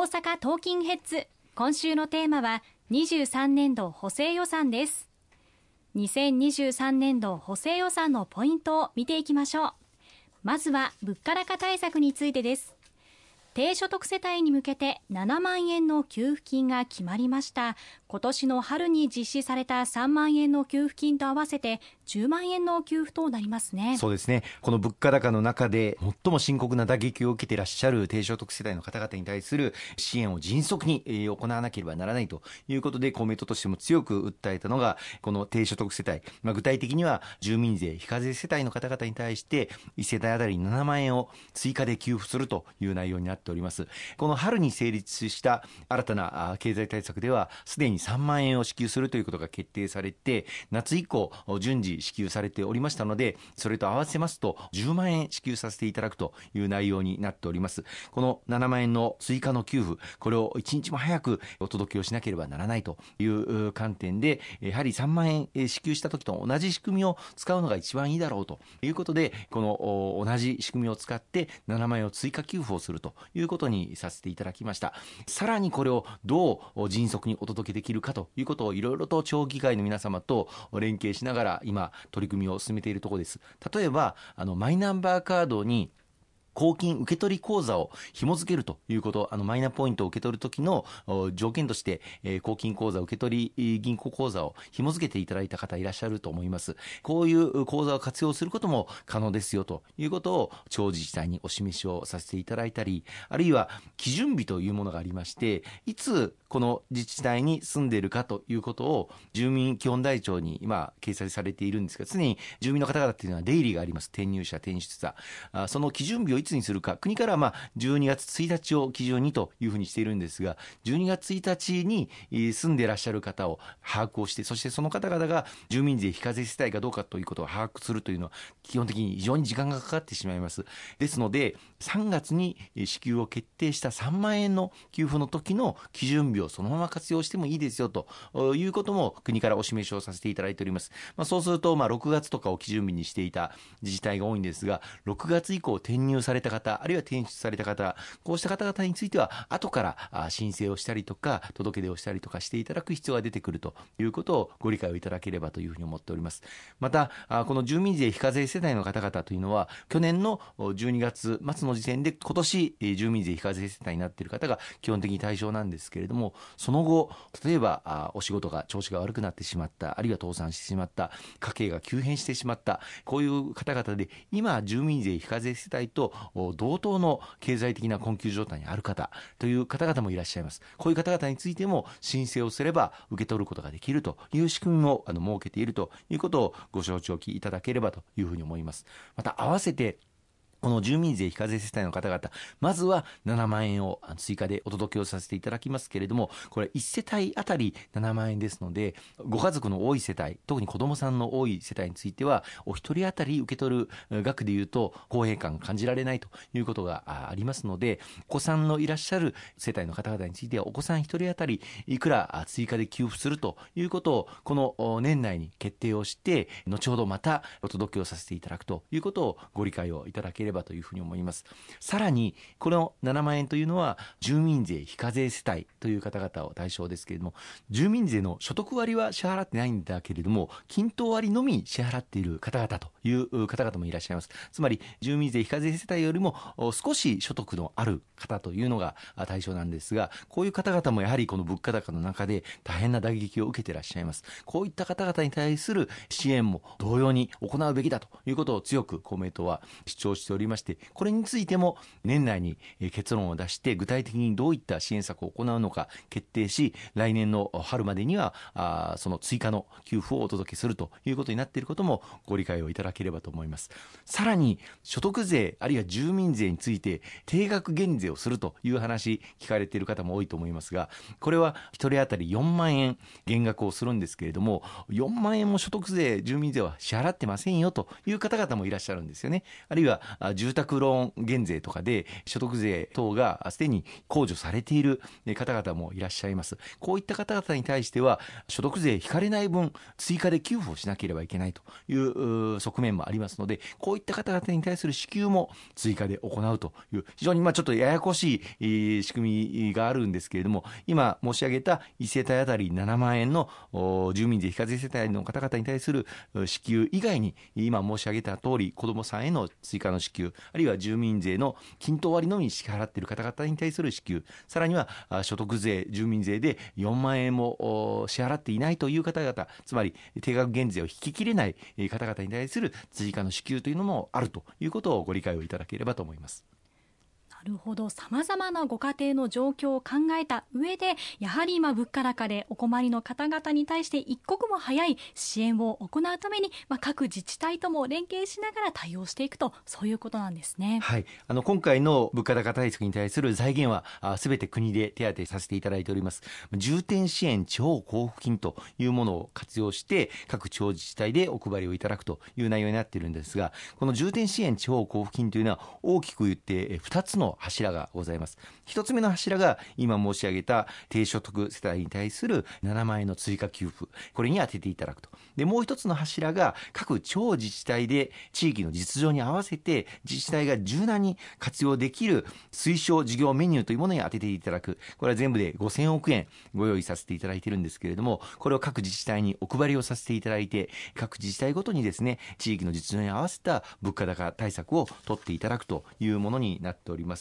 大阪トーキンヘッズ。今週のテーマは23年度補正予算です。2023年度補正予算のポイントを見ていきましょう。まずは物価高対策についてです。低所得世帯に向けて7万円の給付金が決まりました。今年の春に実施された3万円の給付金と合わせて10万円の給付となりますね。そうですね。この物価高の中で最も深刻な打撃を受けていらっしゃる低所得世帯の方々に対する支援を迅速に行わなければならないということで公明党としても強く訴えたのがこの低所得世帯、まあ、具体的には住民税非課税世帯の方々に対して1世帯当たり7万円を追加で給付するという内容になってております。この春に成立した新たな経済対策ではすでに3万円を支給するということが決定されて夏以降順次支給されておりましたのでそれと合わせますと10万円支給させていただくという内容になっております。この7万円の追加の給付これを1日も早くお届けをしなければならないという観点でやはり3万円支給した時と同じ仕組みを使うのが一番いいだろうということでこの同じ仕組みを使って7万円を追加給付をするといういうことにさせていただきました。さらにこれをどう迅速にお届けできるかということをいろいろと町議会の皆様と連携しながら今取り組みを進めているところです。例えばあのマイナンバーカードに公金受取口座を紐付けるということ、あのマイナポイントを受け取るときの条件として、えー、公金口座、受取銀行口座を紐付けていただいた方いらっしゃると思います。こういう口座を活用することも可能ですよということを地方自治体にお示しをさせていただいたり、あるいは基準日というものがありまして、いつこの自治体に住んでいるかということを住民基本台帳に今掲載されているんですが、常に住民の方々っていうのは出入りがあります。転入者、転出者。その基準日をいつにするか、国からまあ12月1日を基準にというふうにしているんですが、12月1日に住んでいらっしゃる方を把握をして、そしてその方々が住民税非課税世帯かどうかということを把握するというのは、基本的に非常に時間がかかってしまいます。ですので、3月に支給を決定した3万円の給付の時の基準日をそのまま活用してもいいですよということも国からお示しをさせていただいております。まあ、そうすると、まあ、6月とかを基準日にしていた自治体が多いんですが、6月以降転入された方、あるいは転出された方、こうした方々については、後から申請をしたりとか、届け出をしたりとかしていただく必要が出てくるということをご理解をいただければというふうに思っております。また、この住民税非課税世帯の方々というのは、去年の12月末の時点で、今年住民税非課税世帯になっている方が基本的に対象なんですけれども、その後、例えばあお仕事が調子が悪くなってしまった、あるいは倒産してしまった、家計が急変してしまった、こういう方々で、今、住民税非課税世帯と同等の経済的な困窮状態にある方という方々もいらっしゃいます。こういう方々についても申請をすれば受け取ることができるという仕組みもあの設けているということをご承知おきいただければというふうに思います。また合わせてこの住民税非課税世帯の方々、まずは7万円を追加でお届けをさせていただきますけれども、これ1世帯あたり7万円ですので、ご家族の多い世帯、特に子供さんの多い世帯については、お一人当たり受け取る額でいうと、公平感感じられないということがありますので、お子さんのいらっしゃる世帯の方々については、お子さん一人当たりいくら追加で給付するということを、この年内に決定をして、後ほどまたお届けをさせていただくということをご理解をいただければればというふうに思います。さらに、この7万円というのは、住民税非課税世帯という方々を対象ですけれども、住民税の所得割は支払ってないんだけれども、均等割のみ支払っている方々という方々もいらっしゃいます。つまり、住民税非課税世帯よりも少し所得のある方というのが対象なんですが、こういう方々もやはりこの物価高の中で大変な打撃を受けていらっしゃいます。こういった方々に対する支援も同様に行うべきだということを強く公明党は主張しておりおりまして、これについても年内に結論を出して、具体的にどういった支援策を行うのか決定し、来年の春までには、あその追加の給付をお届けするということになっていることもご理解をいただければと思います。さらに、所得税、あるいは住民税について、定額減税をするという話、聞かれている方も多いと思いますが、これは1人当たり4万円減額をするんですけれども、4万円も所得税、住民税は支払ってませんよという方々もいらっしゃるんですよね。あるいは、住宅ローン減税とかで所得税等がすでに控除されている方々もいらっしゃいます。こういった方々に対しては、所得税引かれない分、追加で給付をしなければいけないという側面もありますので、こういった方々に対する支給も追加で行うという、非常にまあちょっとややこしい仕組みがあるんですけれども、今申し上げた1世帯当たり7万円の住民税非課税世帯の方々に対する支給以外に、今申し上げた通り、子どもさんへの追加の支給、あるいは住民税の均等割のみ支払っている方々に対する支給、さらには所得税、住民税で4万円も支払っていないという方々、つまり定額減税を引ききれない方々に対する追加の支給というのもあるということをご理解をいただければと思います。なるほど。様々なご家庭の状況を考えた上でやはり今物価高でお困りの方々に対して一刻も早い支援を行うために、まあ、各自治体とも連携しながら対応していくとそういうことなんですね。はい、あの今回の物価高対策に対する財源はすべて国で手当させていただいております。重点支援地方交付金というものを活用して各地方自治体でお配りをいただくという内容になっているんですがこの重点支援地方交付金というのは大きく言って2つの柱がございます。一つ目の柱が今申し上げた低所得世帯に対する7万円の追加給付、これに当てていただくと。で、もう一つの柱が各地方自治体で地域の実情に合わせて自治体が柔軟に活用できる推奨事業メニューというものに当てていただく。これは全部で5000億円ご用意させていただいているんですけれども、これを各自治体にお配りをさせていただいて、各自治体ごとにですね、地域の実情に合わせた物価高対策を取っていただくというものになっております。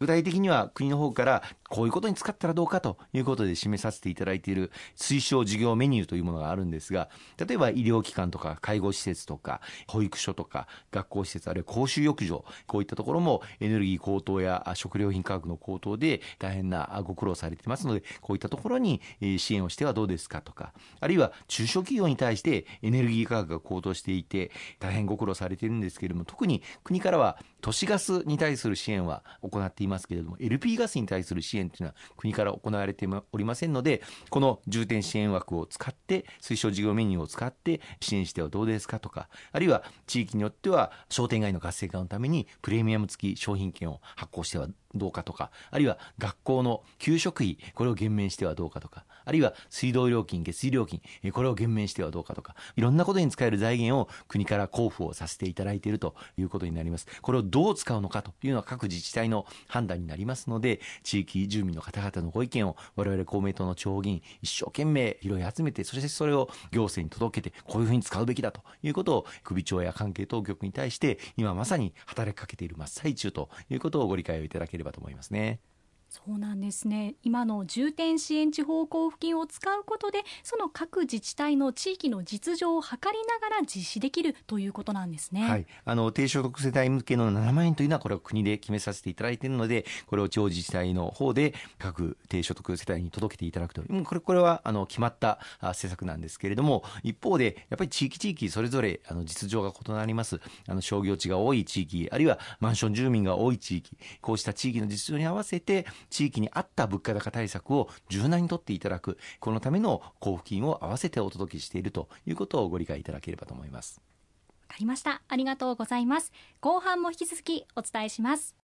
具体的には国の方からこういうことに使ったらどうかということで示させていただいている推奨事業メニューというものがあるんですが、例えば医療機関とか介護施設とか保育所とか学校施設あるいは公衆浴場、こういったところもエネルギー高騰や食料品価格の高騰で大変なご苦労されていますので、こういったところに支援をしてはどうですかとか、あるいは中小企業に対してエネルギー価格が高騰していて大変ご苦労されているんですけれども、特に国からは都市ガスに対する支援は行っていますけれども、LP ガスに対する支援というのは国から行われておりませんので、この重点支援枠を使って、推奨事業メニューを使って支援してはどうですかとか、あるいは地域によっては商店街の活性化のためにプレミアム付き商品券を発行してはどうかとか、あるいは学校の給食費、これを減免してはどうかとか、あるいは水道料金、下水料金、これを減免してはどうかとか、いろんなことに使える財源を国から交付をさせていただいているということになります。これをどう使うのかというのは各自治体の判断になりますので、地域住民の方々のご意見を我々公明党の地方議員一生懸命拾い集めて、そしてそれを行政に届けて、こういうふうに使うべきだということを首長や関係当局に対して今まさに働きかけている真っ最中ということをご理解をいただければと思いますね。そうなんですね。今の重点支援地方交付金を使うことでその各自治体の地域の実情を図りながら実施できるということなんですね、はい、あの低所得世帯向けの7万円というのはこれを国で決めさせていただいているのでこれを地方自治体の方で各低所得世帯に届けていただくとこれこれはあの決まった施策なんですけれども一方でやっぱり地域地域それぞれあの実情が異なります。あの商業地が多い地域あるいはマンション住民が多い地域こうした地域の実情に合わせて地域に合った物価高対策を柔軟にとっていただく、このための交付金を合わせてお届けしているということをご理解いただければと思います。わかりました。ありがとうございます。後半も引き続きお伝えします。